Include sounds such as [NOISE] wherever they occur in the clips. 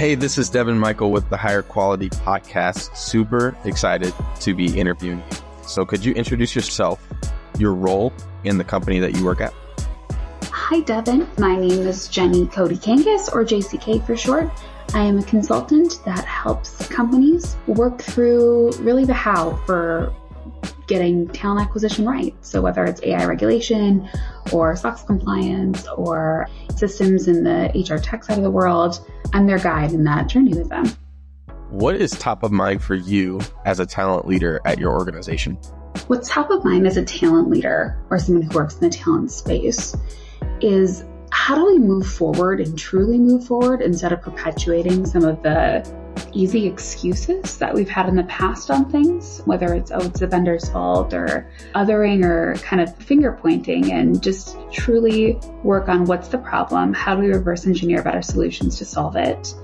Hey, this is Devin Michael with the Hire Quality Podcast. Super excited to be interviewing you. So, could you introduce yourself, your role in the company that you work at? Hi, Devin. My name is Jenny Cotie Kangas, or JCK for short. I am a consultant that helps companies work through really the how for getting talent acquisition right. So whether it's AI regulation or SOX compliance or systems in the HR tech side of the world, I'm their guide in that journey with them. What is top of mind for you as a talent leader at your organization? What's top of mind as a talent leader or someone who works in the talent space is how do we move forward and truly move forward instead of perpetuating some of the easy excuses that we've had in the past on things, whether it's, oh, it's the vendor's fault or othering or kind of finger pointing, and just truly work on what's the problem, how do we reverse engineer better solutions to solve it,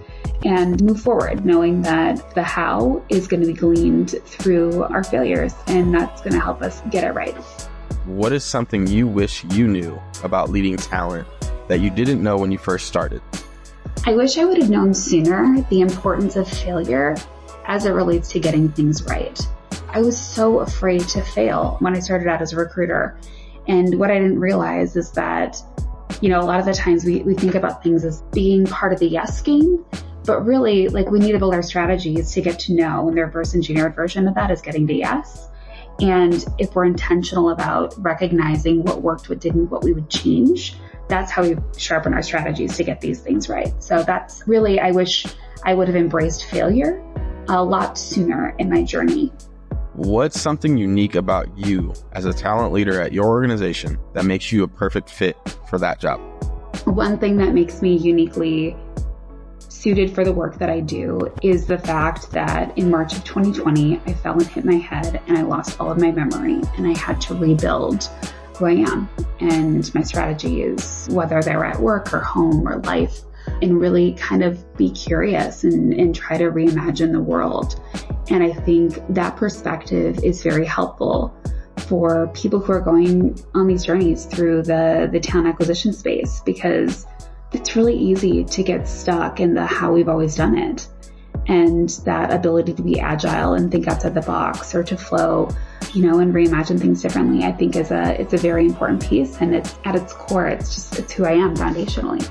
and move forward, knowing that the how is going to be gleaned through our failures, and that's going to help us get it right. What is something you wish you knew about leading talent that you didn't know when you first started? I wish I would have known sooner the importance of failure as it relates to getting things right. I was so afraid to fail when I started out as a recruiter. And what I didn't realize is that, you know, a lot of the times we, we think about things as being part of the yes game, but really, like, we need to build our strategies to get to know, and the reverse engineered version of that is getting to yes. And if we're intentional about recognizing what worked, what didn't, what we would change, that's how we sharpen our strategies to get these things right. So that's really, I wish I would have embraced failure a lot sooner in my journey. What's something unique about you as a talent leader at your organization that makes you a perfect fit for that job? One thing that makes me uniquely suited for the work that I do is the fact that in March of 2020, I fell and hit my head and I lost all of my memory and I had to rebuild who I am. And my strategy is whether they're at work or home or life, and really kind of be curious and, and try to reimagine the world. And I think that perspective is very helpful for people who are going on these journeys through the, the talent acquisition space because it's really easy to get stuck in the how we've always done it. And that ability to be agile and think outside the box or to flow you know, and reimagine things differently, I think is a it's a very important piece and it's at its core, it's just it's who I am foundationally.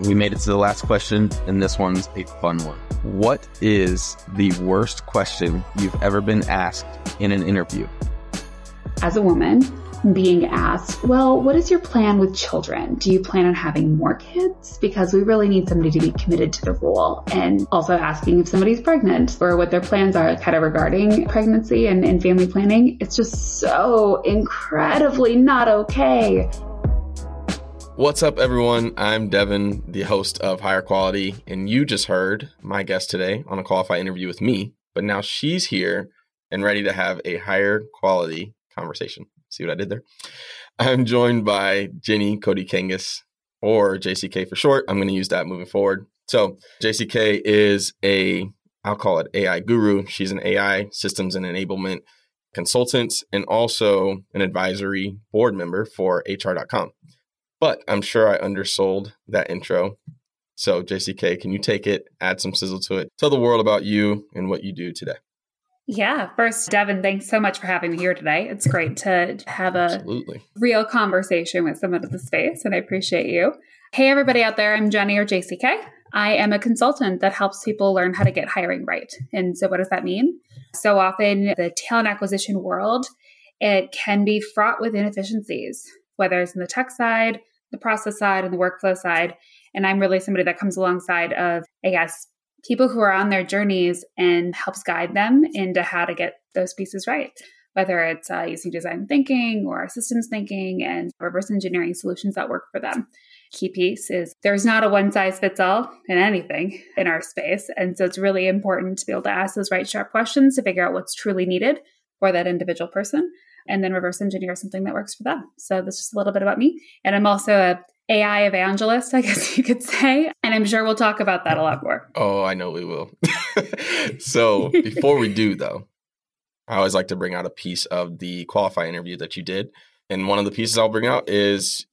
We made it to the last question, and this one's a fun one. What is the worst question you've ever been asked in an interview? As a woman, being asked, well, what is your plan with children? Do you plan on having more kids? Because we really need somebody to be committed to the role. And also asking if somebody's pregnant or what their plans are kind of regarding pregnancy and, and family planning. It's just so incredibly not okay. What's up, everyone? I'm Devin, the host of Hire Quality, and you just heard my guest today on a qualified interview with me, but now she's here and ready to have a higher quality conversation. See what I did there? I'm joined by Jenny Cotie Kangas, or JCK for short. I'm going to use that moving forward. So, JCK is a, I'll call it AI guru. She's an AI systems and enablement consultant and also an advisory board member for HR.com. But I'm sure I undersold that intro. So, JCK, can you take it, add some sizzle to it, tell the world about you and what you do today? Yeah. First, Devin, thanks so much for having me here today. It's great to have a Absolutely. real conversation with someone in the space, and I appreciate you. Hey, everybody out there. I'm Jenny or JCK. I am a consultant that helps people learn how to get hiring right. And so, what does that mean? So often, the talent acquisition world, it can be fraught with inefficiencies, whether it's in the tech side, the process side, and the workflow side. And I'm really somebody that comes alongside of, I guess, people who are on their journeys and helps guide them into how to get those pieces right whether it's uh, using design thinking or systems thinking and reverse engineering solutions that work for them. Key piece is there's not a one size fits all in anything in our space. And so it's really important to be able to ask those right sharp questions to figure out what's truly needed for that individual person and then reverse engineer something that works for them. So that's just a little bit about me. And I'm also a AI evangelist, I [LAUGHS] guess you could say. And I'm sure we'll talk about that a lot more. Oh, I know we will. [LAUGHS] so before we do, though, I always like to bring out a piece of the Qualifi interview that you did. And one of the pieces I'll bring out is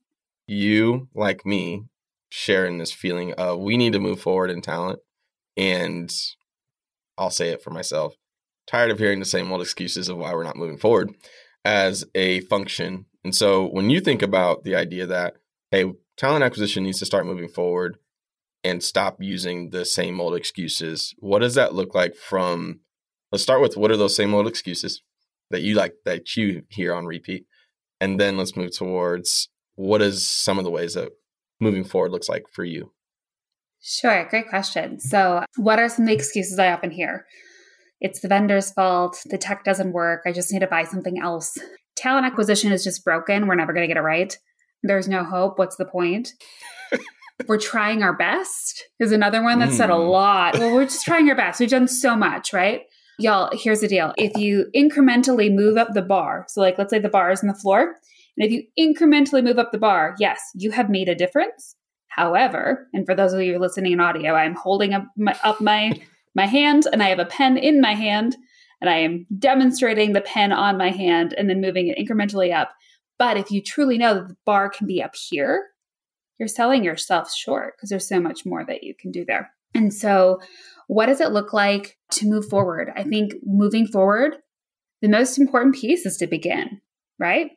you, like me, sharing this feeling of we need to move forward in talent. And I'll say it for myself tired of hearing the same old excuses of why we're not moving forward as a function. And so when you think about the idea that, hey, talent acquisition needs to start moving forward and stop using the same old excuses, what does that look like from let's start with what are those same old excuses that you like that you hear on repeat? And then let's move towards what is some of the ways that moving forward looks like for you? Sure, great question. So, what are some of the excuses I often hear? It's the vendor's fault. The tech doesn't work. I just need to buy something else. Talent acquisition is just broken. We're never going to get it right. There's no hope. What's the point? [LAUGHS] we're trying our best is another one that mm. said a hmm. lot. Well, we're just trying our best. We've done so much, right? Y'all, here's the deal. If you incrementally move up the bar, so like let's say the bar is on the floor, and if you incrementally move up the bar, yes, you have made a difference. However, and for those of you listening in audio, I'm holding up my, up my my hand and I have a pen in my hand and I am demonstrating the pen on my hand and then moving it incrementally up. But if you truly know that the bar can be up here, you're selling yourself short because there's so much more that you can do there. And so, what does it look like to move forward? I think moving forward, the most important piece is to begin, right?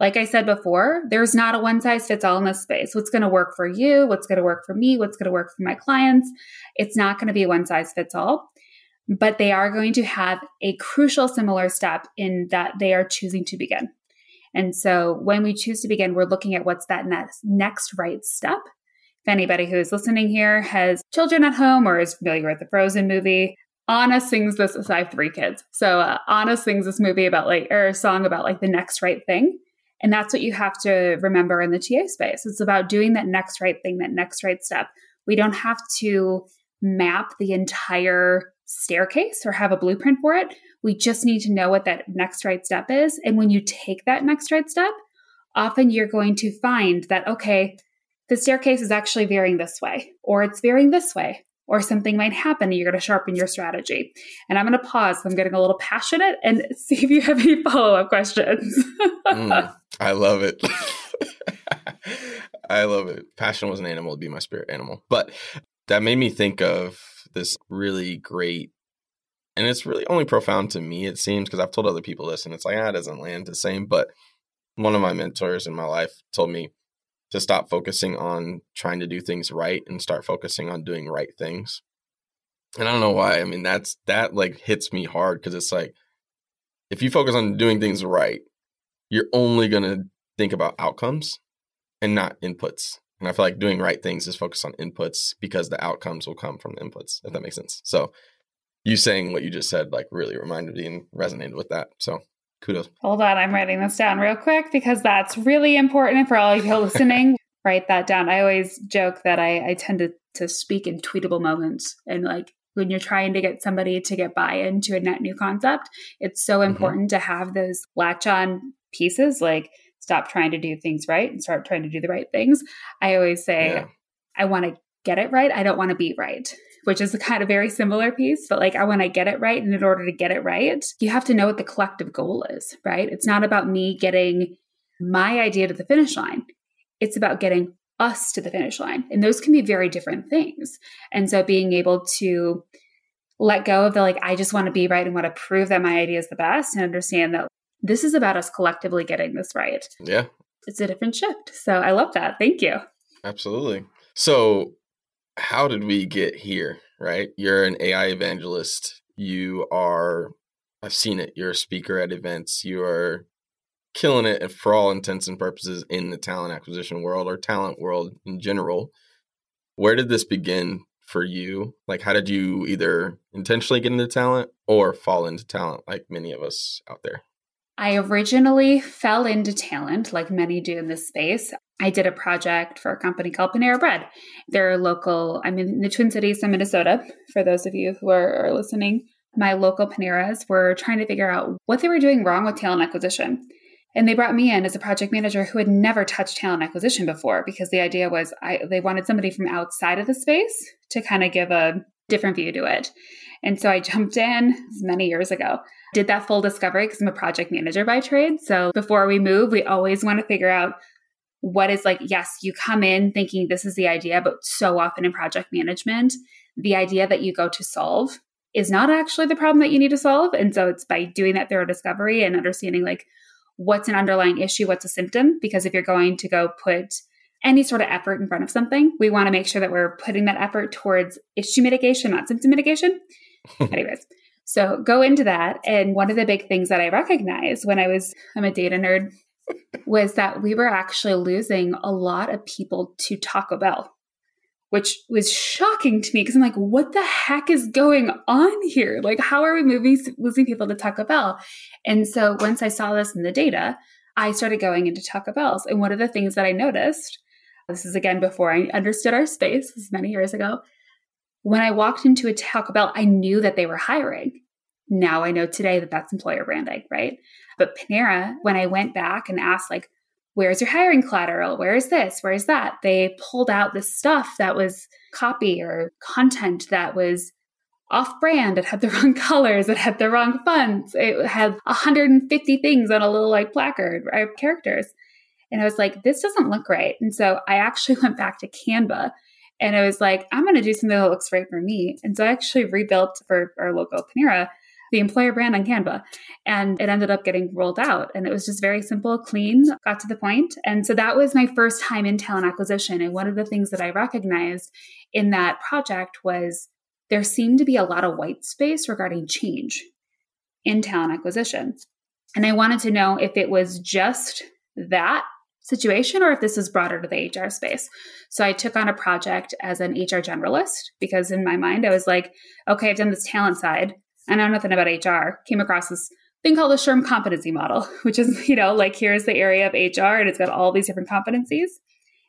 Like I said before, there's not a one size fits all in this space. What's going to work for you? What's going to work for me? What's going to work for my clients? It's not going to be one size fits all, but they are going to have a crucial similar step in that they are choosing to begin. And so when we choose to begin, we're looking at what's that next, next right step. If anybody who is listening here has children at home or is familiar with the Frozen movie, Anna sings this. So I have three kids. So uh, Anna sings this movie about like, or a song about like the next right thing. And that's what you have to remember in the TA space. It's about doing that next right thing, that next right step. We don't have to map the entire staircase or have a blueprint for it. We just need to know what that next right step is. And when you take that next right step, often you're going to find that, okay, the staircase is actually veering this way, or it's veering this way, or something might happen and you're going to sharpen your strategy. And I'm going to pause. I'm getting a little passionate and [LAUGHS] see if you have any follow up questions. mm, [LAUGHS] I love it. [LAUGHS] I love it. Passion was an animal to be my spirit animal. But that made me think of this really great, and it's really only profound to me, it seems, because I've told other people this and it's like, ah, it doesn't land the same. But one of my mentors in my life told me, to stop focusing on trying to do things right and start focusing on doing right things. And I don't know why. I mean, that's that like hits me hard because it's like if you focus on doing things right, you're only going to think about outcomes and not inputs. And I feel like doing right things is focused on inputs because the outcomes will come from the inputs, if that makes sense. So you saying what you just said like really reminded me and resonated with that. So kudos. Hold on, I'm writing this down real quick because that's really important for all of you listening. [LAUGHS] Write that down. I always joke that I, I tend to, to speak in tweetable moments and like when you're trying to get somebody to get buy into a net new concept, it's so mm-hmm. important mm-hmm. to have those latch on pieces like stop trying to do things right and start trying to do the right things. I always say, yeah. I want to get it right. I don't want to be right which is a kind of very similar piece. But like, I want to get it right. And in order to get it right, you have to know what the collective goal is, right? It's not about me getting my idea to the finish line, it's about getting us to the finish line. And those can be very different things. And so being able to let go of the like, I just want to be right and want to prove that my idea is the best and understand that this is about us collectively getting this right. Yeah. It's a different shift. So I love that. Thank you. Absolutely. So how did we get here, right? You're an AI evangelist. You are, I've seen it. You're a speaker at events. You are killing it for all intents and purposes in the talent acquisition world or talent world in general. Where did this begin for you? Like, how did you either intentionally get into talent or fall into talent, like many of us out there? I originally fell into talent, like many do in this space. I did a project for a company called Panera Bread. They're local, I'm in the Twin Cities in Minnesota, for those of you who are, are listening. My local Paneras were trying to figure out what they were doing wrong with talent acquisition. And they brought me in as a project manager who had never touched talent acquisition before because the idea was I, they wanted somebody from outside of the space to kind of give a different view to it. And so I jumped in [LAUGHS] many years ago, did that full discovery because I'm a project manager by trade. So before we move, we always want to figure out what is like, yes, you come in thinking this is the idea, but so often in project management, the idea that you go to solve is not actually the problem that you need to solve. And so it's by doing that thorough discovery and understanding like what's an underlying issue, what's a symptom. Because if you're going to go put any sort of effort in front of something, we want to make sure that we're putting that effort towards issue mitigation, not symptom mitigation. [LAUGHS] Anyways, so go into that. And one of the big things that I recognized when I was, I'm a data nerd, was that we were actually losing a lot of people to Taco Bell which was shocking to me because I'm like, what the heck is going on here? Like, how are we moving, losing people to Taco Bell? And so once I saw this in the data, I started going into Taco Bell's. And one of the things that I noticed, this is again before I understood our space, this is many years ago, when I walked into a Taco Bell, I knew that they were hiring. Now I know today that that's employer branding, right? But Panera, when I went back and asked, like, where's your hiring collateral? Where is this? Where is that? They pulled out this stuff that was copy or content that was off brand. It had the [LAUGHS] wrong colors. It had the wrong fonts. It had 150 things on a little like placard, right? Characters. And I was like, this doesn't look right. And so I actually [LAUGHS] went back to Canva and I was like, I'm going to do something that looks right for me. And so I actually rebuilt for our local Panera the employer brand on Canva. And it ended up getting rolled out. And it was just very simple, clean, got to the point. And so that was my first time in talent acquisition. And one of the things that I recognized in that project was there seemed to be a lot of white space regarding change in talent acquisition. And I wanted to know if it was just that situation or if this is broader to the HR space. So I took on a project as an HR generalist because in my mind I was like, okay, I've done this talent side. I know nothing about HR, came across this thing called the SHRM competency model, [LAUGHS] which is, you know, like here's the area of HR and it's got all these different competencies.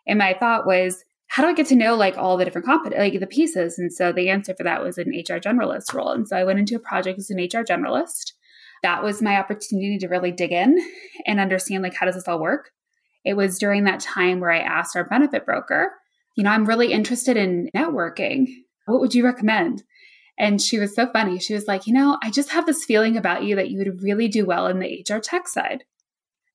And my thought was, how do I get to know like all the different compet like the pieces? And so the answer for that was an HR generalist role. And so I went into a project as an HR generalist. That was my opportunity to really dig in and understand like how does this all work? It was during that time where I asked our benefit broker, you know, I'm really interested in networking. What would you recommend? And she was so funny. She was like, You know, I just have this feeling about you that you would really do well in the HR tech side.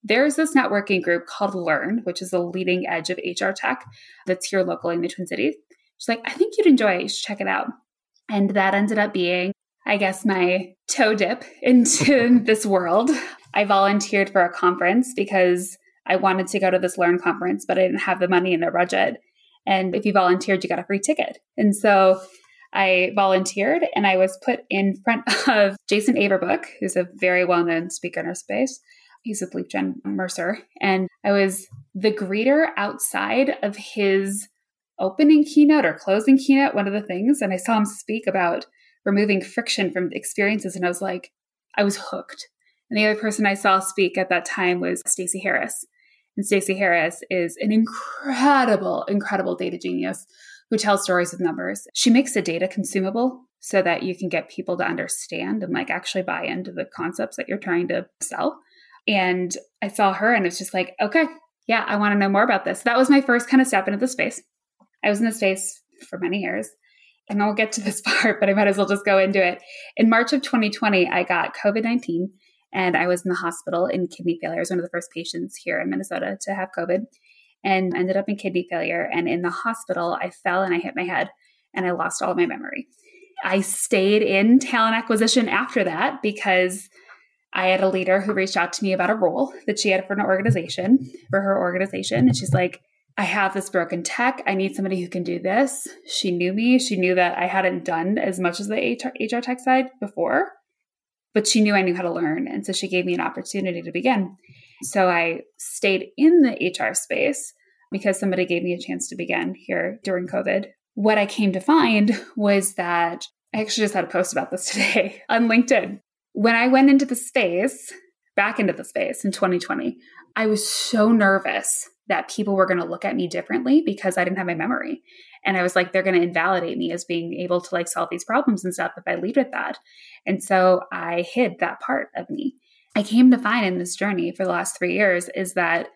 There's this networking group called Learn, which is the leading edge of HR tech that's here locally in the Twin Cities. She's like, I think you'd enjoy it. You should check it out. And that ended up being, I guess, my toe dip [LAUGHS] into this world. I volunteered for a conference because I wanted to go to this Learn conference, but I didn't have the money in their budget. And if you volunteered, you got a free ticket. And so I volunteered and I was put in front [LAUGHS] of Jason Averbook, who's a very well known speaker in our space. He's with LeapGen Mercer. And I was the greeter outside of his opening keynote or closing keynote, one of the things. And I saw him speak about removing friction from experiences. And I was like, I was hooked. And the other person I saw speak at that time was Stacey Harris. And Stacey Harris is an incredible, incredible data genius who tells stories with numbers. She makes the data consumable so that you can get people to understand and like actually buy into the concepts that you're trying to sell. And I saw her and it's just like, okay, yeah, I want to know more about this. That was my first kind of step into the space. I was in the space for many years. And I'll get to this [LAUGHS] part, but I might as well just go into it. In March of 2020, I got COVID 19 and I was in the hospital in kidney failure. I was one of the first patients here in Minnesota to have COVID and ended up in kidney failure. And in the hospital, I fell and I hit my head and I lost all of my memory. I stayed in talent acquisition after that because I had a leader who reached out to me about a role that she had for an organization, for her organization. And she's like, I have this broken tech. I need somebody who can do this. She knew me. She knew that I hadn't done as much as the HR, HR tech side before, but she knew I knew how to learn. And so she gave me an opportunity to begin. So I stayed in the HR space because somebody gave me a chance to begin here during COVID. What I came to find [LAUGHS] was that I actually just had a post about this [LAUGHS] today on LinkedIn. When I went into the space, back into the space in 2020, I was so nervous that people were going to look at me differently because I didn't have my memory. And I was like, they're going to invalidate me as being able to like solve these problems and stuff if I lead with that. And so I hid that part of me. I came to find in this journey for the last three years is that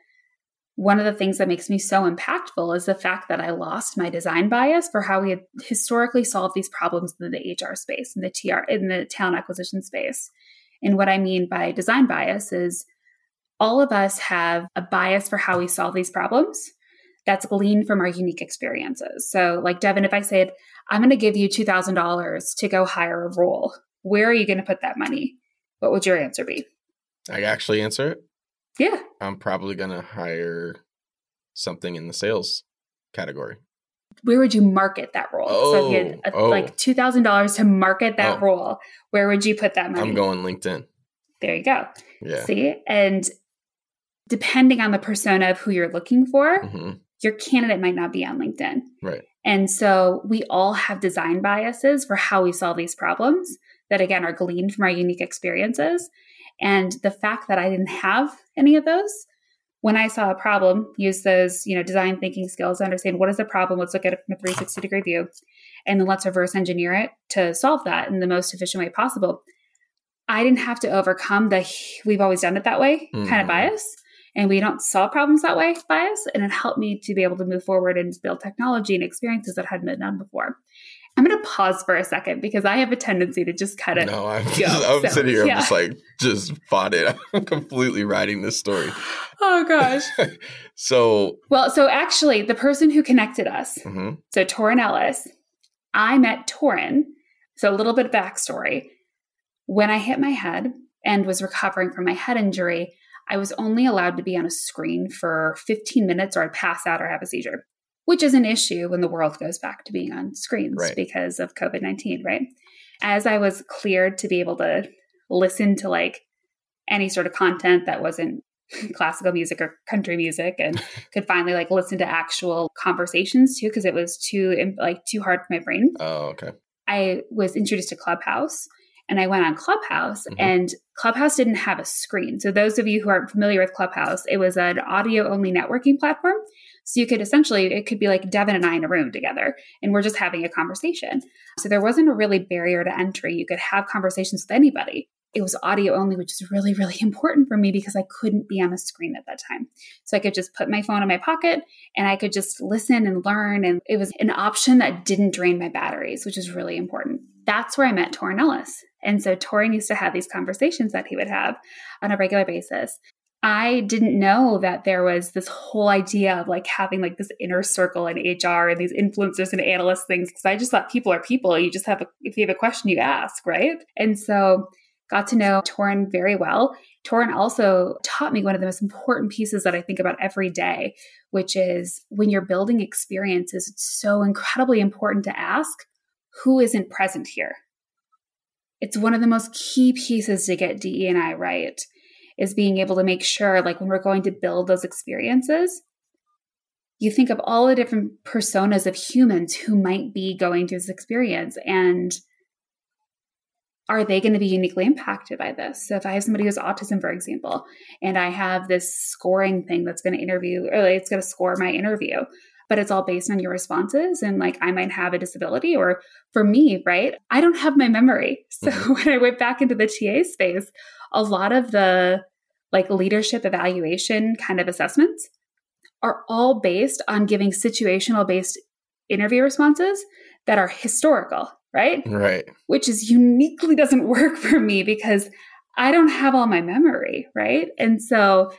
one of the things that makes me so impactful is the fact that I lost my design bias for how we had historically solved these problems in the HR space, in the TR, in the talent acquisition space. And what I mean by design bias is all of us have a bias for how we solve these problems that's gleaned from our unique experiences. So, like Devin, if I said, I'm going to give you $2,000 to go hire a role, where are you going to put that money? What would your answer be? I actually answer it. Yeah. I'm probably going to hire something in the sales category. Where would you market that role? Oh, so if you had a, oh. like $2,000 to market that Oh. role, where would you put that money? I'm going LinkedIn. There you go. Yeah. See? And depending on the persona of who you're looking for, hmm your candidate might not be on LinkedIn. Right. And so we all have design biases for how we solve these problems that, again, are gleaned from our unique experiences. And the fact that I didn't have any of those, when I saw a problem, use those, you know, design thinking skills, to understand what is the problem, let's look at it from a 360 degree view, and then let's reverse engineer it to solve that in the most efficient way possible. I didn't have to overcome the we've always done it that way kind Mhm. of bias and we don't solve problems that way bias and it helped me to be able to move forward and build technology and experiences that hadn't been done before i'm going to pause for a second because i have a tendency to just cut it No, I'm, just, [LAUGHS] I'm So, sitting here. yeah. I'm just like, just fought [LAUGHS] it. I'm completely writing this story. [LAUGHS] oh gosh So, well so actually the person who connected us mhm, so torin ellis i met torin so a little bit of backstory when i hit my head and was recovering from my head injury I was only allowed to be on a screen for 15 minutes or I'd pass out or have a seizure, which is an issue when the world goes back to being on screens Right. because of COVID 19, right? As I was cleared to be able to listen to like any sort of content that wasn't [LAUGHS] classical music or country music and [LAUGHS] could finally like listen to actual conversations too because it was too like too hard for my brain oh, okay. I was introduced to Clubhouse and I went on Clubhouse Mhm. and Clubhouse didn't have a screen. So those of you who aren't familiar with Clubhouse, it was an audio only networking platform. So you could essentially it could be like Devin and I in a room together and we're just having a conversation. So there wasn't a really barrier to entry. You could have conversations with anybody. It was audio only, which is really, really [LAUGHS] important for me because I couldn't be on a screen at that time. So I could just put my phone in my pocket and I could just listen and learn. And it was an option that didn't drain my batteries, which is really important. That's where I met Torin Ellis. And so Torin used to have these conversations that he would have on a regular basis. I didn't know that there was this whole idea of like having like this inner circle in HR and these influencers and analyst things because I just thought people are people. You just have a, if you have a question, you ask, right? And so got to know Torin very well. Torin also taught me one of the most important pieces that I think about every day, which is when you're building experiences, it's so incredibly important to ask who isn't present here. It's one of the most key pieces to get DE and I right is being able to make sure, like when we're going to build those experiences, you think of all the different personas of humans who might be going through this experience and are they going to be uniquely impacted by this? So if I have somebody who has autism, for example, and I have this scoring thing that's going to interview, or like it's going to score my interview, but it's all based on your responses. And like I might have a disability, or for me, right? I don't have my memory. [LAUGHS] So mm-hmm. when I went back into the TA space, a lot of the like leadership evaluation kind of assessments are all based on giving situational based interview responses that are historical, right? Right. which is uniquely doesn't [LAUGHS] work for me because I don't have all my memory, right? And so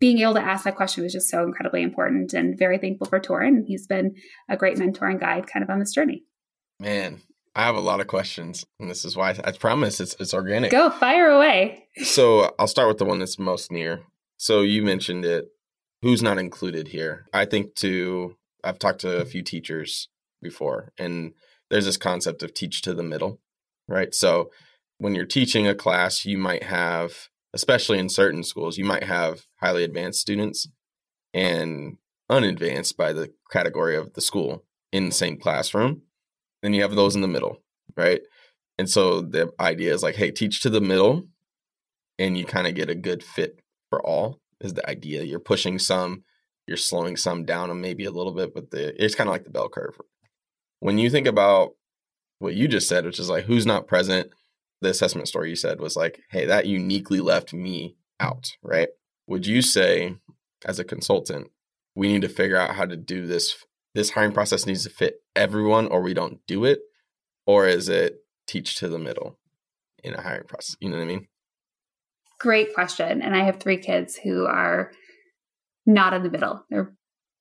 being able to ask that question was just so incredibly important and very thankful for Torin. He's been a great mentor and guide kind of on this journey. Man, I have a lot of questions, and this is why I promise it's it's organic. Go fire away. [LAUGHS] So I'll start with the one that's most near. So you mentioned it. Who's not included here? I think to I've talked to a few teachers before, and there's this concept of teach to the middle, right? So when you're teaching a class, you might have, especially in certain schools, you might have highly advanced students and unadvanced by the category of the school in the same classroom. Then you have those in the middle, right? And so the idea is like, hey, teach to the middle and you kind of get a good fit for all is the idea. You're pushing some, you're slowing some down and maybe a little bit, but the it's kind of like the bell curve. When you think about what you just said, which is like who's not present, the assessment story you said was like, hey, that uniquely left me out, right? Would you say, as a consultant, we need to figure out how to do this? This hiring process needs to fit everyone, or we don't do it, or is it teach to the middle in a hiring process? You know what I mean? Great question. And I have three kids who are not in the middle. They're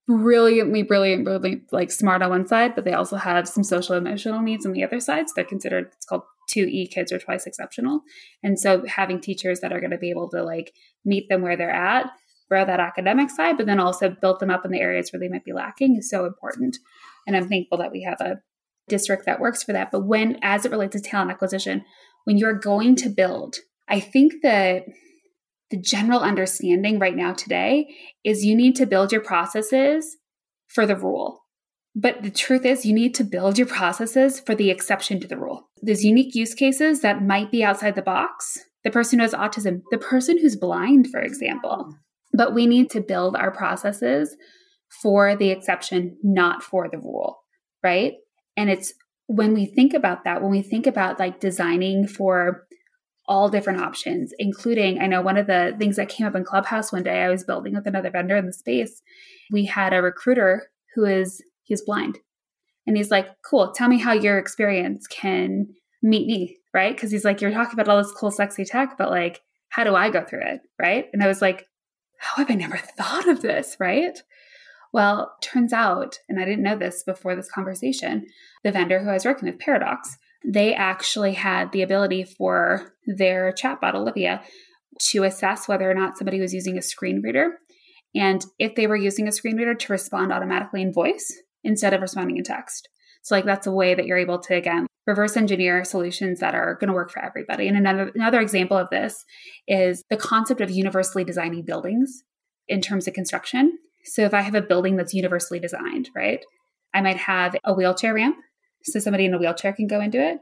brilliantly, brilliant, brilliant, like smart on one side, but they also have some social emotional needs on the other side. So they're considered, it's called 2E kids are twice exceptional. And so having teachers that are going to be able to like meet them where they're at, grow that academic side, but then also build them up in the areas where they might be lacking is so important. And I'm thankful that we have a district that works for that. But when, as it relates to talent acquisition, when you're going to build, I think that the general understanding right now today is you need to build your processes for the rule. But the truth is, you need to build your processes for the exception to the rule. There's unique use cases that might be outside the box. The person who has autism, the person who's blind, for example. But we need to build our processes for the exception, not for the rule, right? And it's when we think about that, when we think about like designing for all different options, including I know one of the things that came up in Clubhouse one day, I was building with another vendor in the space. We had a recruiter who is he's blind. And he's like, Cool, tell me how your experience can meet me, right? Because he's like, You're talking about all this cool, sexy tech, but like, how do I go through it? Right. And I was like, How have I never thought of this? Right. Well, turns out, and I didn't know this before this conversation, the vendor who I was working with, Paradox, they actually had the ability for their chatbot, Olivia, to assess whether or not somebody was using a screen reader. And if they were using a screen reader, to respond automatically in voice instead of responding in text. So, like, that's a way that you're able to, again, reverse engineer solutions that are going to work for everybody. And another, another example of this is the concept of universally designing buildings in terms of construction. So, if I have a building that's universally designed, right, I might have a wheelchair ramp so somebody in a wheelchair can go into it.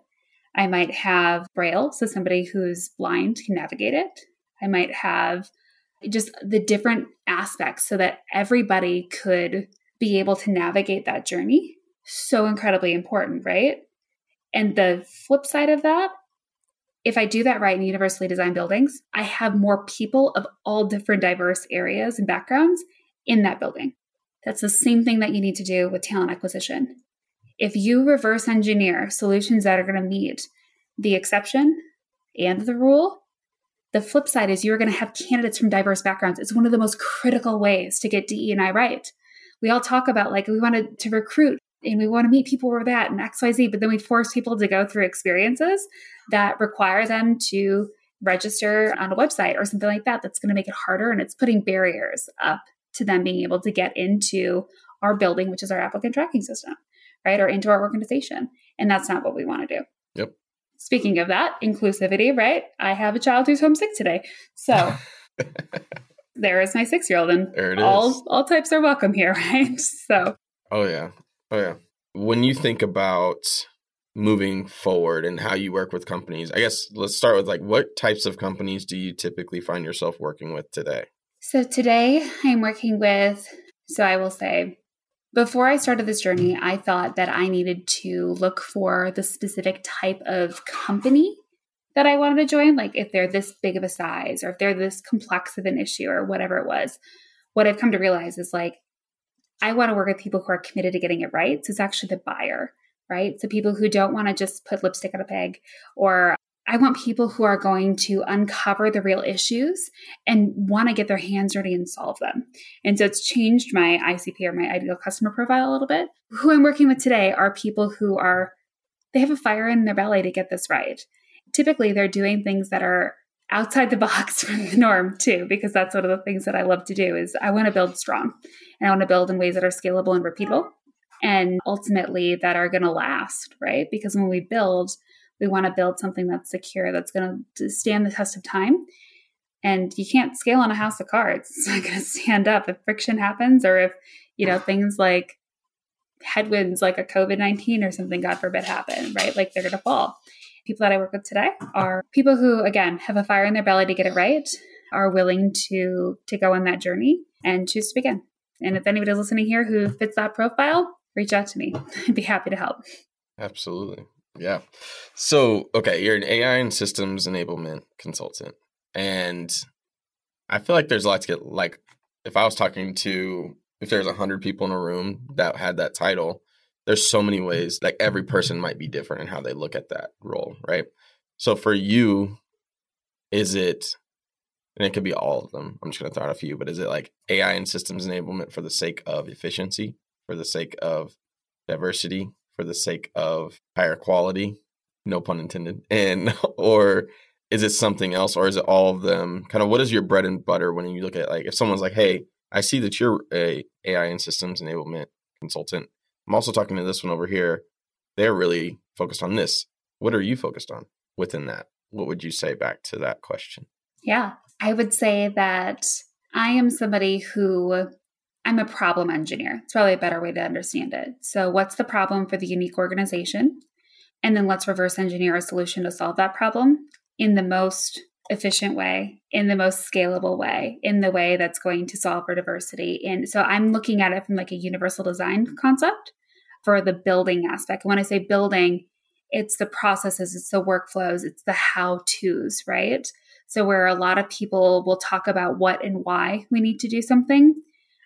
I might have braille, so somebody who's blind can navigate it. I might have just the different aspects so that everybody could be able to navigate that journey. So incredibly important, right? And the flip side of that, if I do that right in universally designed buildings, I have more people of all different diverse areas and backgrounds in that building. That's the same thing that you need to do with talent acquisition. If you reverse engineer solutions that are going to meet the exception and the rule, the flip side is you're going to have candidates from diverse backgrounds. It's one of the most critical ways to get DE and I right. We all talk about like we wanted to recruit and we want to meet people where that and XYZ, but then we force people to go through experiences that require them to register on a website or something like that. That's going to make it harder and it's putting barriers up to them being able to get into our building, which is our applicant tracking system right? Or into our organization. And that's not what we want to do. Yep. Speaking of that, inclusivity, right? I have a child who's homesick today. So [LAUGHS] there is my six year old, and all, is. all types are welcome here, [LAUGHS] right? So. Oh, yeah. Oh, yeah. When you think about moving forward and how you work with companies, I guess let's start with like what types of companies do you typically find yourself working with today? So today I'm working with, so I will say before I started this journey, I thought that I needed to look for the specific type of company that I wanted to join, like if they're this big of a size or if they're this complex of an issue or whatever it was. What I've come to realize is like, I want to work with people who are committed to getting it right. So it's actually the buyer, right? So people who don't want to just put lipstick on a pig or I want people who are going to uncover the real issues and want to get their hands dirty and solve them. And so it's changed my ICP or my ideal customer profile a little bit. Who I'm working with today are people who are, they have a fire in their belly to get this right. Typically, they're doing things that are outside the [LAUGHS] box from the norm too, because that's one of the things that I love to do is I want to build strong and I want to build in ways that are scalable and repeatable and ultimately that are going to last, right? Because when we build, we want to build something that's secure, that's going to stand the test of time. And you can't scale on a house of cards. [LAUGHS] It's not going to stand up if friction happens or if, you know, things like headwinds like a COVID 19 or something, God forbid, happen, right? Like they're going to fall. People that I work with today are people who, again, have a fire in their belly to get it right, are willing to to go on that journey and choose to begin. And if anybody's listening here who fits that profile, reach out to me. [LAUGHS] I'd be happy to help. Absolutely. Yeah. So, okay, you're an AI and systems enablement consultant. And I feel like there's a lot to get like if I was talking to if there's a hundred people in a room that had that title, there's so many ways like every person might be different in how they look at that role, right? So for you, is it and it could be all of them. I'm just going to throw out a few, but is it like AI and systems enablement for the sake of efficiency, for the sake of diversity, for the sake of higher quality? No pun intended. [LAUGHS] And, or is it something else, or is it all of them? Kind of what is your bread and butter when you look at like, if someone's like, hey, I see that you're a AI and systems enablement consultant. I'm also talking to this one over here. They're really focused on this. What are you focused on within that? What would you say back to that question? Yeah, I would say that I am somebody who I'm a problem engineer. It's probably a better way to understand it. So, what's the problem for the unique organization? And then let's reverse engineer a solution to solve that problem in the most efficient way, in the most scalable way, in the way that's going to solve for diversity. And so I'm looking at it from like a universal design concept for the building aspect. When I say building, it's the processes, it's the workflows, it's the how to's, right? So, where a lot of people will talk about what and why we need to do something,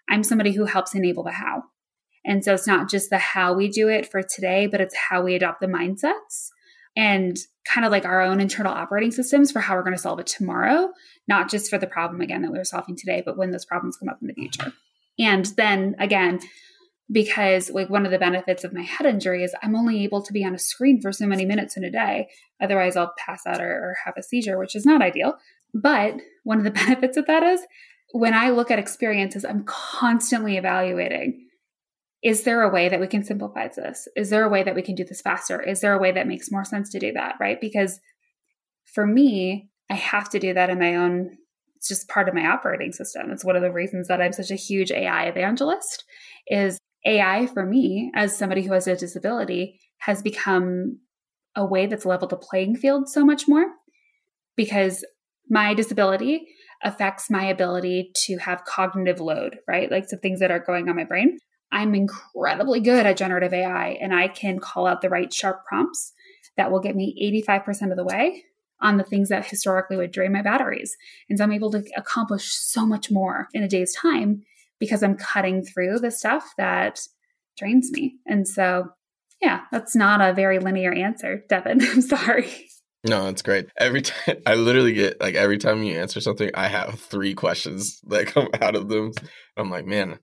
I'm somebody who helps enable the how. And so, it's not just the how we do it for today, but it's how we adopt the mindsets and kind of like our own internal operating systems for how we're going to solve it tomorrow, not just for the problem again that we are solving today, but when those problems come up in the future. And then again, because like one of the benefits of my head injury is I'm only able to be on a screen for so many minutes in a day. Otherwise, I'll pass out or, or have a seizure, which is not ideal. But one of the [LAUGHS] benefits of that is when I look at experiences, I'm constantly evaluating is there a way that we can simplify this? Is there a way that we can do this faster? Is there a way that makes more sense to do that? Right. Because for me, I have to do that in my own, it's just part of my operating system. It's one of the reasons that I'm such a huge AI evangelist is AI for me, as somebody who has a disability, has become a way that's leveled the playing field so much more because my disability affects my ability to have cognitive load, right? Like some things that are going on my brain. I'm incredibly good at generative AI and I can call out the right sharp prompts that will get me 85% of the way on the things that historically would drain my batteries. And so I'm able to accomplish so much more in a day's time because I'm cutting through the stuff that drains me. And so, yeah, that's not a very linear answer, Devin. [LAUGHS] I'm sorry. No, it's great. Every time [LAUGHS] I literally get like every time you answer something, I have three questions that come [LAUGHS] out of them. I'm like, man,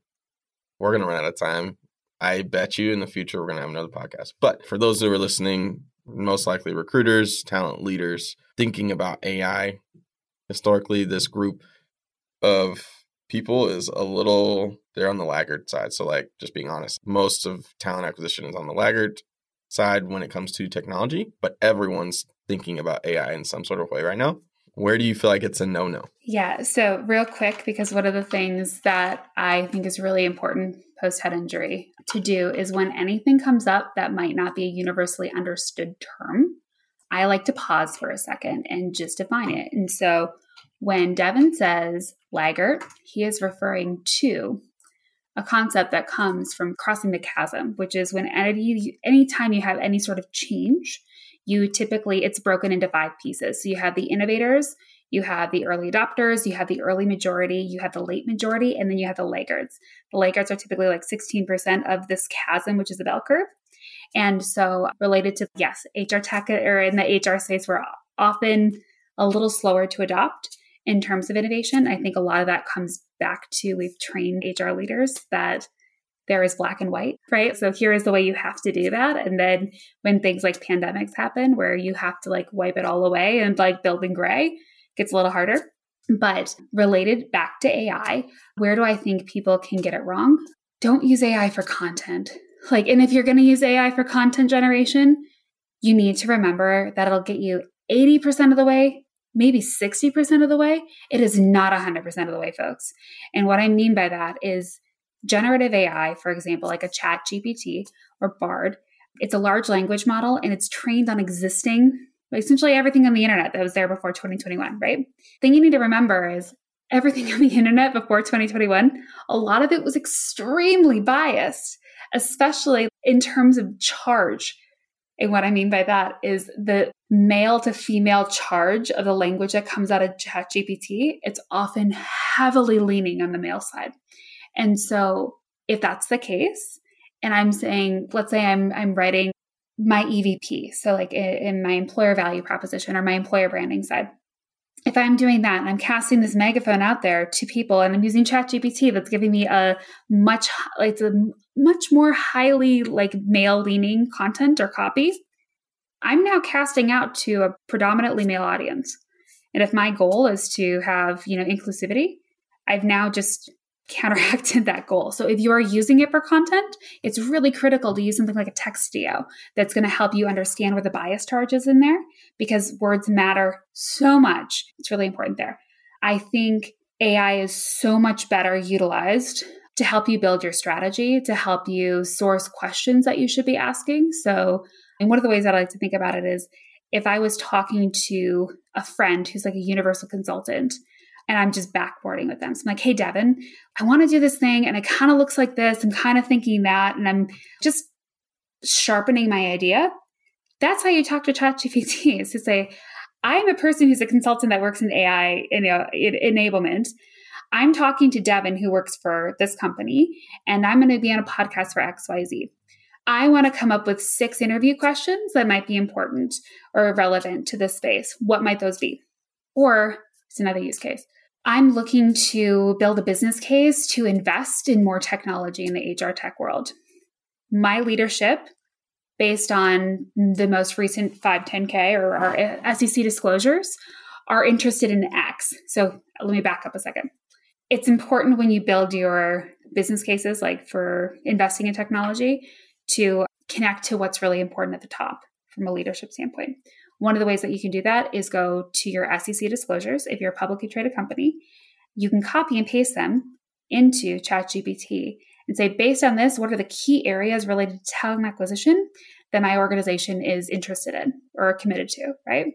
we're gonna run out of time. I bet you in the future we're gonna have another podcast. But for those who are listening, most likely recruiters, talent leaders, thinking about AI, historically, this group of people is a little they're on the laggard side. So like just being honest, most of talent acquisition is on the laggard side when it comes to technology, but everyone's thinking about AI in some sort of way right now. Where do you feel like it's a no no? Yeah. So, real quick, because one of the things that I think is really important post head injury to do is when anything comes up that might not be a universally understood term, I like to pause for a second and just define it. And so, when Devin says laggard, he is referring to a concept that comes from crossing the chasm, which is when any anytime you have any sort of change, you typically it's broken into five pieces. So you have the innovators, you have the early adopters, you have the early majority, you have the late majority, and then you have the laggards. The laggards are typically like 16% of this chasm, which is the bell curve. And so related to yes, HR tech or in the HR space, we're often a little slower to adopt in terms of innovation. I think a lot of that comes back to we've trained HR leaders that there is black and white, right? So here is the way you have to do that. And then when things like pandemics happen where you have to like wipe it all away and like build in gray, gets a little harder. But related back to AI, where do I think people can get it wrong? Don't use AI for content. Like, and if you're going to use AI for content generation, you need to remember that it'll get you 80% of the way maybe 60% of the way. It is not 100% of the way, folks. And what I mean by that is generative AI, for example, like a ChatGPT or Bard, it's a large language model and it's trained on existing, essentially everything on the internet that was there before 2021, right? Thing you need to remember is everything [LAUGHS] on the internet before 2021, a lot of it was extremely biased, especially in terms of charge. And what I mean by that is the male to female charge of the language that comes out of ChatGPT, it's often heavily leaning on the male side. And so if that's the case, and I'm saying, let's say I'm I'm writing my EVP, so like in my employer value proposition or my employer branding side, if I'm doing that and I'm casting this megaphone out there to people and I'm using ChatGPT that's giving me a much it's a much more highly like male leaning content or copy, I'm now casting out to a predominantly male audience. And if my goal is to have, you know, inclusivity, I've now just counteracted that goal. So if you are using it for content, it's really critical to use something like a Textio that's going to help you understand where the bias charge is in there because words matter so much. It's really important there. I think AI is so much better utilized to help you build your strategy, to help you source questions that you should be asking. So, and one of the ways that I like to think about it is if I was talking to a friend who's like a universal consultant and I'm just backboarding with them. So I'm like, hey, Devin, I want to do this thing and it kind of looks like this. I'm kind of thinking that. And I'm just sharpening my idea. That's how you talk to ChatGPT [LAUGHS] is to say, I'm a person who's a consultant that works in AI know, enablement. I'm talking to Devin, who works for this company, and I'm going to be on a podcast for XYZ. I want to come up with six interview questions that might be important or relevant to this space. What might those be? Or it's another use case. I'm looking to build a business case to invest in more technology in the HR tech world. My leadership, based on the most recent 510K or our SEC disclosures, are interested in X. So let me back up a second. It's important when you build your business cases, like for investing in technology, to connect to what's really important at the top from a leadership standpoint. One of the ways that you can do that is go to your SEC disclosures. If you're a publicly traded company, you can copy and paste them into ChatGPT and say, based on this, what are the key areas related to talent acquisition that my organization is interested in or committed to, right?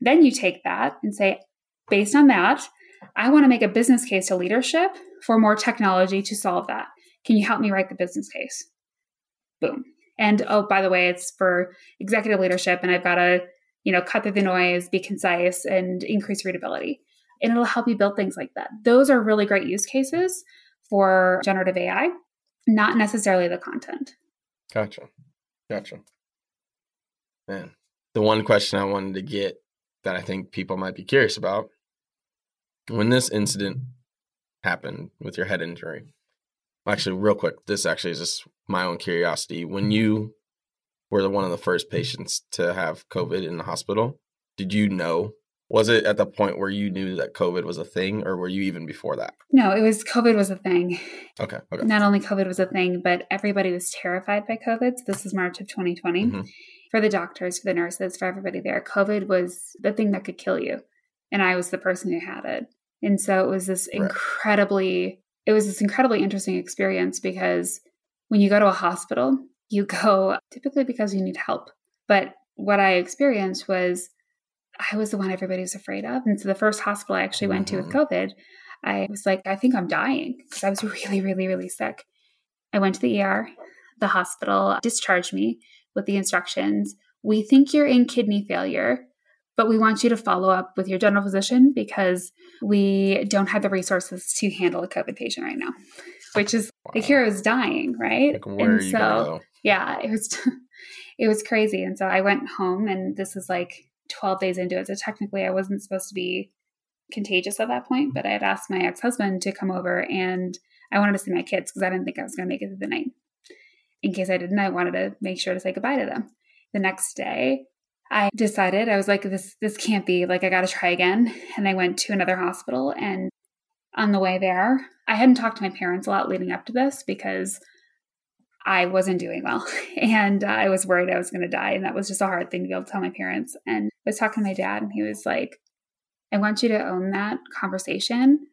Then you take that and say, based on that, I want to make a business case to leadership for more technology to solve that. Can you help me write the business case? Boom. And oh, by the way, it's for executive leadership, and I've got to you know, cut through the noise, be concise, and increase readability. And it'll help you build things like that. Those are really great use cases for generative AI, not necessarily the content. Gotcha. Gotcha. Man, the one question I wanted to get that I think people might be curious about when this incident happened with your head injury. Actually, real quick, this actually is just my own curiosity. When you were the one of the first patients to have COVID in the hospital. Did you know? Was it at the point where you knew that COVID was a thing, or were you even before that? No, it was COVID was a thing. Okay. okay. Not only COVID was a thing, but everybody was terrified by COVID. So this is March of 2020. Mm-hmm. For the doctors, for the nurses, for everybody there, COVID was the thing that could kill you. And I was the person who had it. And so it was this right. incredibly, it was this incredibly interesting experience because when you go to a hospital, you go typically because you need help. But what I experienced was I was the one everybody was afraid of. And so the first hospital I actually went mm-hmm. to with mm-hmm. COVID, I was like, I think I'm dying because I was really, really, really sick. I went to the ER. The hospital discharged me with the instructions We think you're in kidney failure, but we want you to follow up with your general physician because we don't have the resources to handle a COVID patient right now, which is wow. like here I was dying, right? Like and so, yeah, it was [LAUGHS] it was crazy. And so I went home and this is like 12 days into it. So technically I wasn't supposed to be contagious at that point, but I had asked my ex-husband to come over and I wanted to see my kids because I didn't think I was going to make it through the night. In case I didn't, I wanted to make sure to say goodbye to them. The next day, I decided I was like this this can't be like I got to try again and I went to another hospital and on the way there, I hadn't talked to my parents a lot leading up to this because I wasn't doing well [LAUGHS] and uh, I was worried I was going to die. And that was just a hard thing to be able to tell my parents. And I was talking to my dad, and he was like, I want you to own that conversation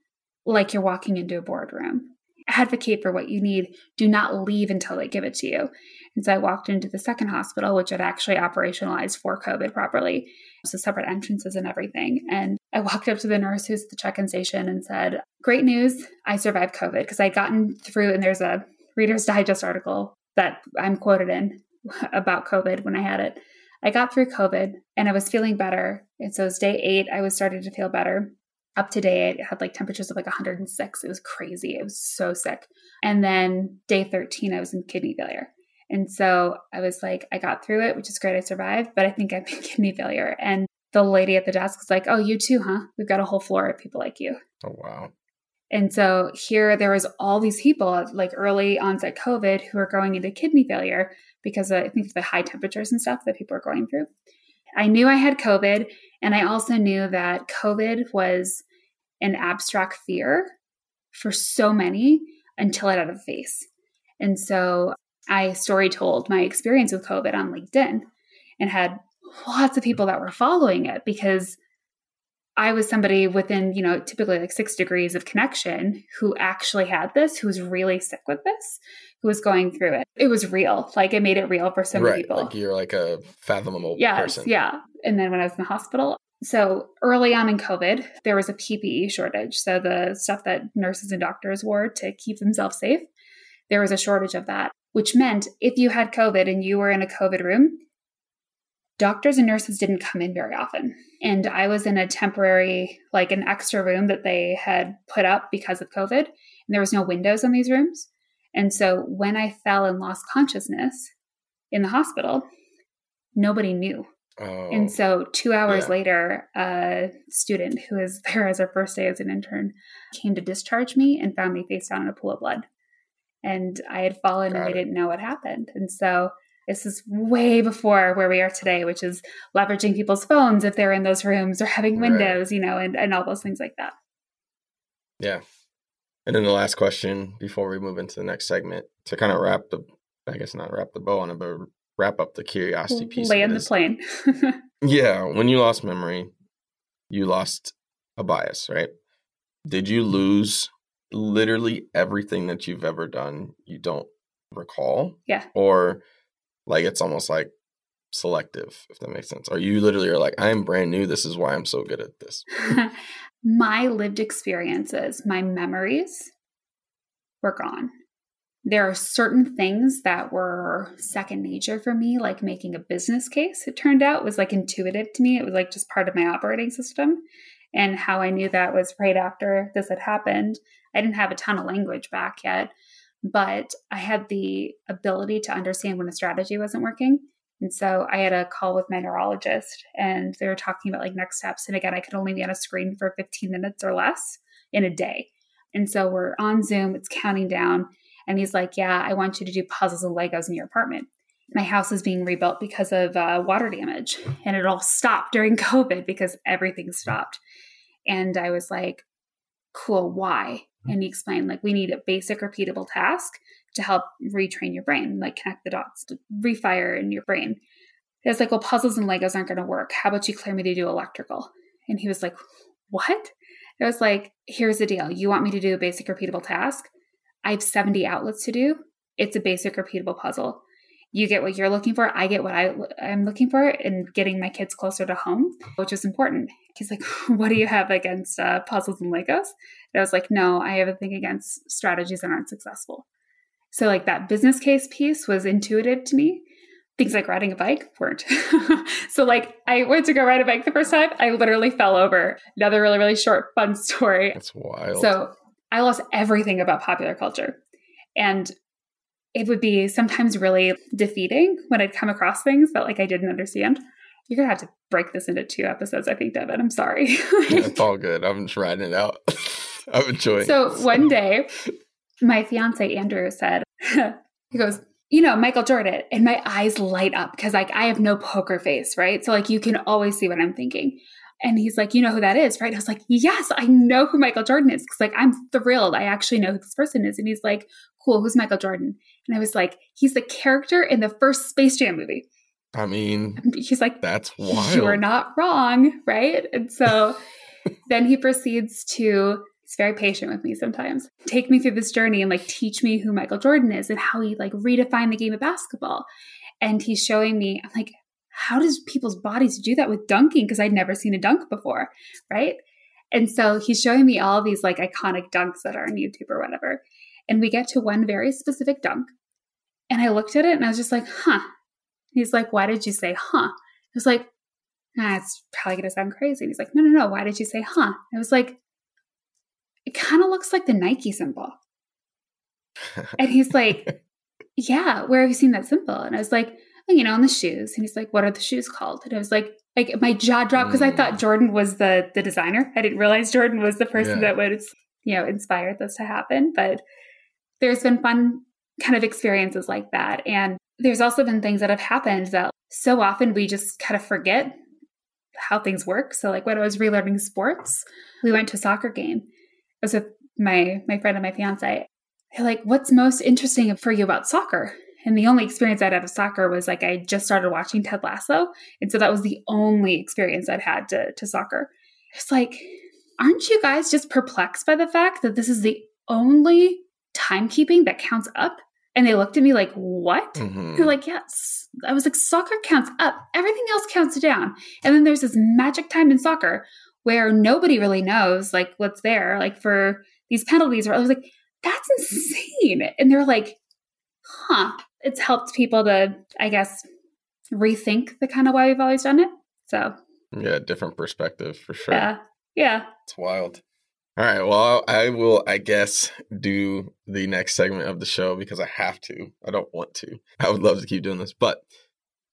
like you're walking into a boardroom. Advocate for what you need. Do not leave until they give it to you. And so I walked into the second hospital, which had actually operationalized for COVID properly. So separate entrances and everything. And I walked up to the nurse who's at the check-in station and said, Great news, I survived COVID because I'd gotten through and there's a Reader's Digest article that I'm quoted in [LAUGHS] about COVID when I had it. I got through COVID and I was feeling better. And so it was day eight, I was starting to feel better. Up to day eight, it had like temperatures of like 106. It was crazy. It was so sick. And then day 13, I was in kidney failure. And so I was like, I got through it, which is great. I survived, but I think I'm in [LAUGHS] kidney failure. And the lady at the desk was like, Oh, you too, huh? We've got a whole floor of people like you. Oh, wow. And so here there was all these people like early onset COVID who are going into kidney failure because of, I think the high temperatures and stuff that people are going through. I knew I had COVID, and I also knew that COVID was an abstract fear for so many until it had a face. And so I story told my experience with COVID on LinkedIn and had lots of people that were following it because I was somebody within, you know, typically like six degrees of connection who actually had this, who was really sick with this, who was going through it. It was real. Like it made it real for so many right. people. Like you're like a fathomable yes, person. Yeah. And then when I was in the hospital, so early on in COVID, there was a PPE shortage. So the stuff that nurses and doctors wore to keep themselves safe, there was a shortage of that, which meant if you had COVID and you were in a COVID room, doctors and nurses didn't come in very often. And I was in a temporary, like an extra room that they had put up because of COVID. And there was no windows in these rooms. And so when I fell and lost consciousness in the hospital, nobody knew. Oh, And so two hours yeah. later, a student who was [LAUGHS] there as her first day as an intern came to discharge me and found me face down in a pool of blood. And I had fallen and Got they it. didn't know what happened. And so this is way before where we are today, which is leveraging people's phones if they're in those rooms or having Right. windows, you know, and, and all those things like that. yeah. And then the last question before we move into the next segment to kind of wrap the, I guess not wrap the bow on it, but wrap up the curiosity piece. Land the plane. [LAUGHS] Yeah, when you lost memory, you lost a bias, right? Did you mm-hmm. lose literally everything that you've ever done you don't recall? Yeah. Or like it's almost like selective, if that makes sense. Or you literally are like, I am brand new. This is why I'm so good at this. [LAUGHS] my lived experiences, my memories were gone. There are certain things that were second nature for me, like making a business case. It turned out was like intuitive to me. It was like just part of my operating system. And how I knew that was right after this had happened. I didn't have a ton of language back yet, but I had the ability to understand when a strategy wasn't working. And so I had a call with my neurologist and they were talking about like next steps. And again, I could only be on a screen for 15 minutes or less in a day. And so we're on Zoom, it's counting down. And he's like, Yeah, I want you to do puzzles and Legos in your apartment. My house is being rebuilt because of uh, water damage. And it all stopped during [LAUGHS] COVID because everything stopped. And I was like, Cool, why? Mm-hmm. And he explained, like, we need a basic, repeatable task to help retrain your brain, like connect the dots, refire in your brain. I was like, well, puzzles and Legos aren't going to work. How about you clear me to do electrical? And he was like, what? I was like, here's the deal. You want me to do a basic, repeatable task? I have 70 outlets to do. It's a basic, repeatable puzzle. You get what you're looking for. I get what I, I'm looking for and getting my kids closer to home, which is important. He's like, [LAUGHS] what do you have against uh, puzzles and Legos? And I was like, no, I have a thing against strategies that aren't successful. So, like, that business case piece was intuitive to me. Things like riding a bike weren't. [LAUGHS] so, like, I went to go ride a bike the first time. I literally fell over. Another really, really short, fun story. That's wild. So, I lost everything about popular culture. And it would be sometimes really defeating when I'd come across things that, like, I didn't understand. You're to have to break this into two episodes, I think, Devin. I'm sorry. [LAUGHS] it's all good. I'm just riding it out. [LAUGHS] I'm enjoying So it. one day, my fiance Andrew said, [LAUGHS] he goes, you know, Michael Jordan, and my eyes light up because like I have no poker face, right? So like you can always see what I'm thinking. And he's like, you know who that is, right? I was like, yes, I know who Michael Jordan is because like I'm thrilled. I actually know who this person is. And he's like, cool, who's Michael Jordan? And I was like, he's the character in the first Space Jam movie. I mean, He's like, that's wild. you are not wrong, right? And so [LAUGHS] then he proceeds to he's very patient with me sometimes. Take me through this journey and like teach me who Michael Jordan is and how he like redefined the game of basketball. And he's showing me, I'm like, how does people's bodies do that with dunking? Because I'd never seen a dunk before, right? And so he's showing me all these like iconic dunks that are on YouTube or whatever. And we get to one very specific dunk. And I looked at it and I was just like, huh. He's like, why did you say, huh? I was like, nah, it's probably going to sound crazy. And he's like, no, no, no. Why did you say, huh? I was like, it kind of looks like the Nike symbol. [LAUGHS] And he's like, yeah, where have you seen that symbol? And I was like, oh, you know, on the shoes. And he's like, what are the shoes called? And I was like, like my jaw dropped because mm. I thought mm. Jordan was the the designer. I didn't realize Jordan was the person yeah. that would you know inspired this to happen. But there's been fun kind of experiences like that, and there's also been things that have happened that so often we just kind of forget how things work. So like when I was relearning sports, we went to a soccer game. I was with my my friend and my fiance. They're like, "What's most interesting for you about soccer?" And the only experience I'd had of soccer was like I just started watching Ted Lasso. And so that was the only experience I'd had to, to soccer. It's like, aren't you guys just perplexed by the fact that this is the only timekeeping that counts up? And they looked at me like, what? Mm-hmm. They're like, yes. I was like, soccer counts up. Everything else counts down. And then there's this magic time in soccer where nobody really knows like what's there. Like for these penalties, I was like, that's insane. And they're like, huh it's helped people to, I guess, rethink the kind of way we've always done it. So, yeah, different perspective for sure. Yeah. Yeah. It's wild. All right. Well, I will, I guess, do the next segment of the show because I have to. I don't want to. I would love to keep doing this, but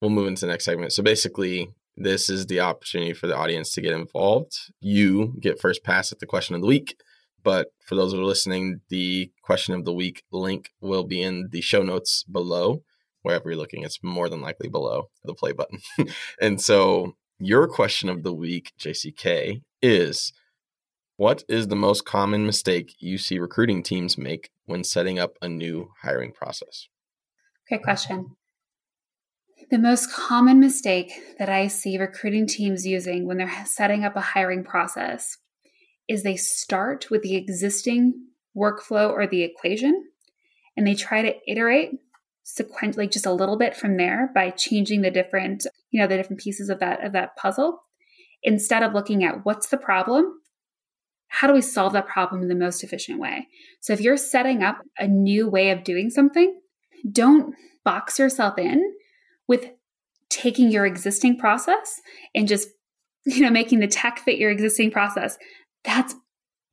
we'll move into the next segment. So basically, this is the opportunity for the audience to get involved. You get first pass at the question of the week. But for those who are listening, the question of the week link will be in the show notes below. Wherever you're looking, it's more than likely below the play button. [LAUGHS] and so, your question of the week, JCK, is what is the most common mistake you see recruiting teams make when setting up a new hiring process? Great question. The most common mistake that I see recruiting teams using when they're setting up a hiring process is they start with the existing workflow or the equation and they try to iterate sequentially just a little bit from there by changing the different you know the different pieces of that of that puzzle instead of looking at what's the problem how do we solve that problem in the most efficient way so if you're setting up a new way of doing something don't box yourself in with taking your existing process and just [LAUGHS] you know making the tech fit your existing process that's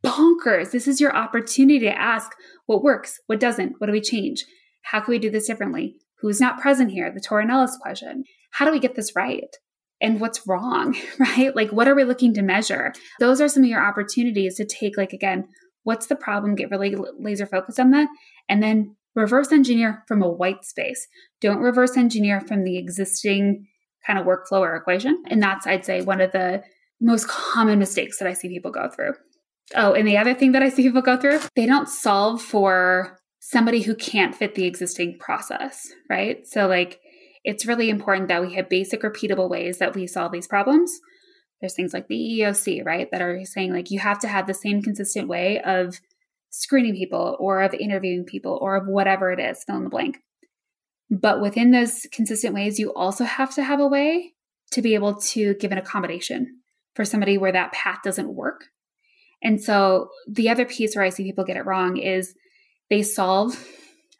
bonkers. This is your opportunity to ask what works, what doesn't, what do we change? How can we do this differently? Who's not present here? The Torah and Ellis question. How do we get this right? And what's wrong, [LAUGHS] right? Like, what are we looking to measure? Those are some of your opportunities to take, like, again, what's the problem? Get really laser focused on that. And then reverse engineer from a white space. Don't reverse engineer from the existing kind of workflow or equation. And that's, I'd say, one of the most common mistakes that I see people go through. Oh, and the other thing that I see people go through, they don't solve for somebody who can't fit the existing process, right? So, like, it's really important that we have basic, repeatable ways that we solve these problems. There's things like the EEOC, right, that are saying, like, you have to have the same consistent way of screening people or of interviewing people or of whatever it is, fill in the blank. But within those consistent ways, you also have to have a way to be able to give an accommodation for somebody where that path doesn't work. And so the other piece where I see people get it wrong is they solve,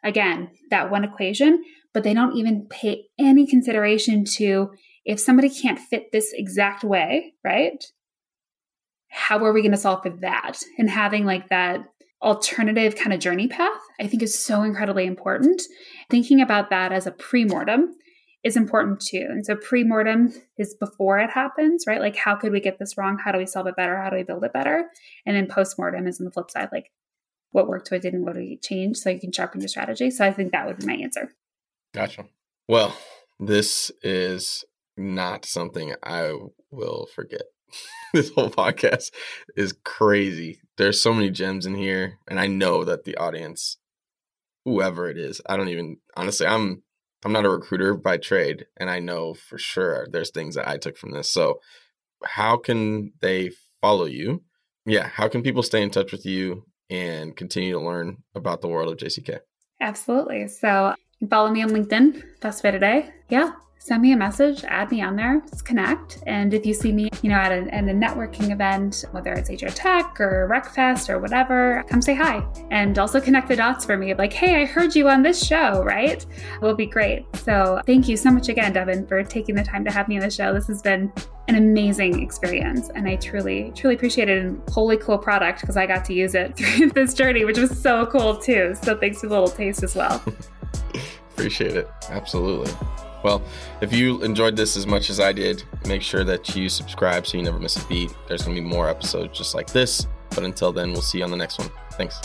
again, that one equation, but they don't even pay any consideration to if somebody can't fit this exact way, right? How are we going to solve for that? And having like that alternative kind of journey path, I think is so incredibly important. Thinking about that as a pre mortem is important too. And so pre-mortem is before it happens, right? Like how could we get this wrong? How do we solve it better? How do we build it better? And then post-mortem is on the flip side, like what worked, what didn't, what do we change so you can sharpen your strategy. So I think that would be my answer. Gotcha. Well, this is not something I will forget. [LAUGHS] this whole podcast is crazy. There's so many gems in here, and I know that the audience, whoever it is, I don't even honestly, I'm I'm not a recruiter by trade, and I know for sure there's things that I took from this. So, how can they follow you? Yeah, how can people stay in touch with you and continue to learn about the world of JCK? Absolutely. So, follow me on LinkedIn, best way today. Yeah, send me a message, add me on there, let's connect. And if you see me, you know, at a, at a networking event, whether it's HR Tech or RecFest or whatever, come say hi and also connect the dots for me. Like, hey, I heard you on this show, right? It will be great. So thank you so much again, Devin, for taking the time to have me on the show. This has been an amazing experience and I truly, truly appreciate it. And holy cool product because I got to use it [LAUGHS] through this journey, which was so cool too. So thanks for the little taste as well. [LAUGHS] appreciate it. Absolutely. Well, if you enjoyed this as much as I did, make sure that you subscribe so you never miss a beat. There's going to be more episodes just like this. But until then, we'll see you on the next one. Thanks.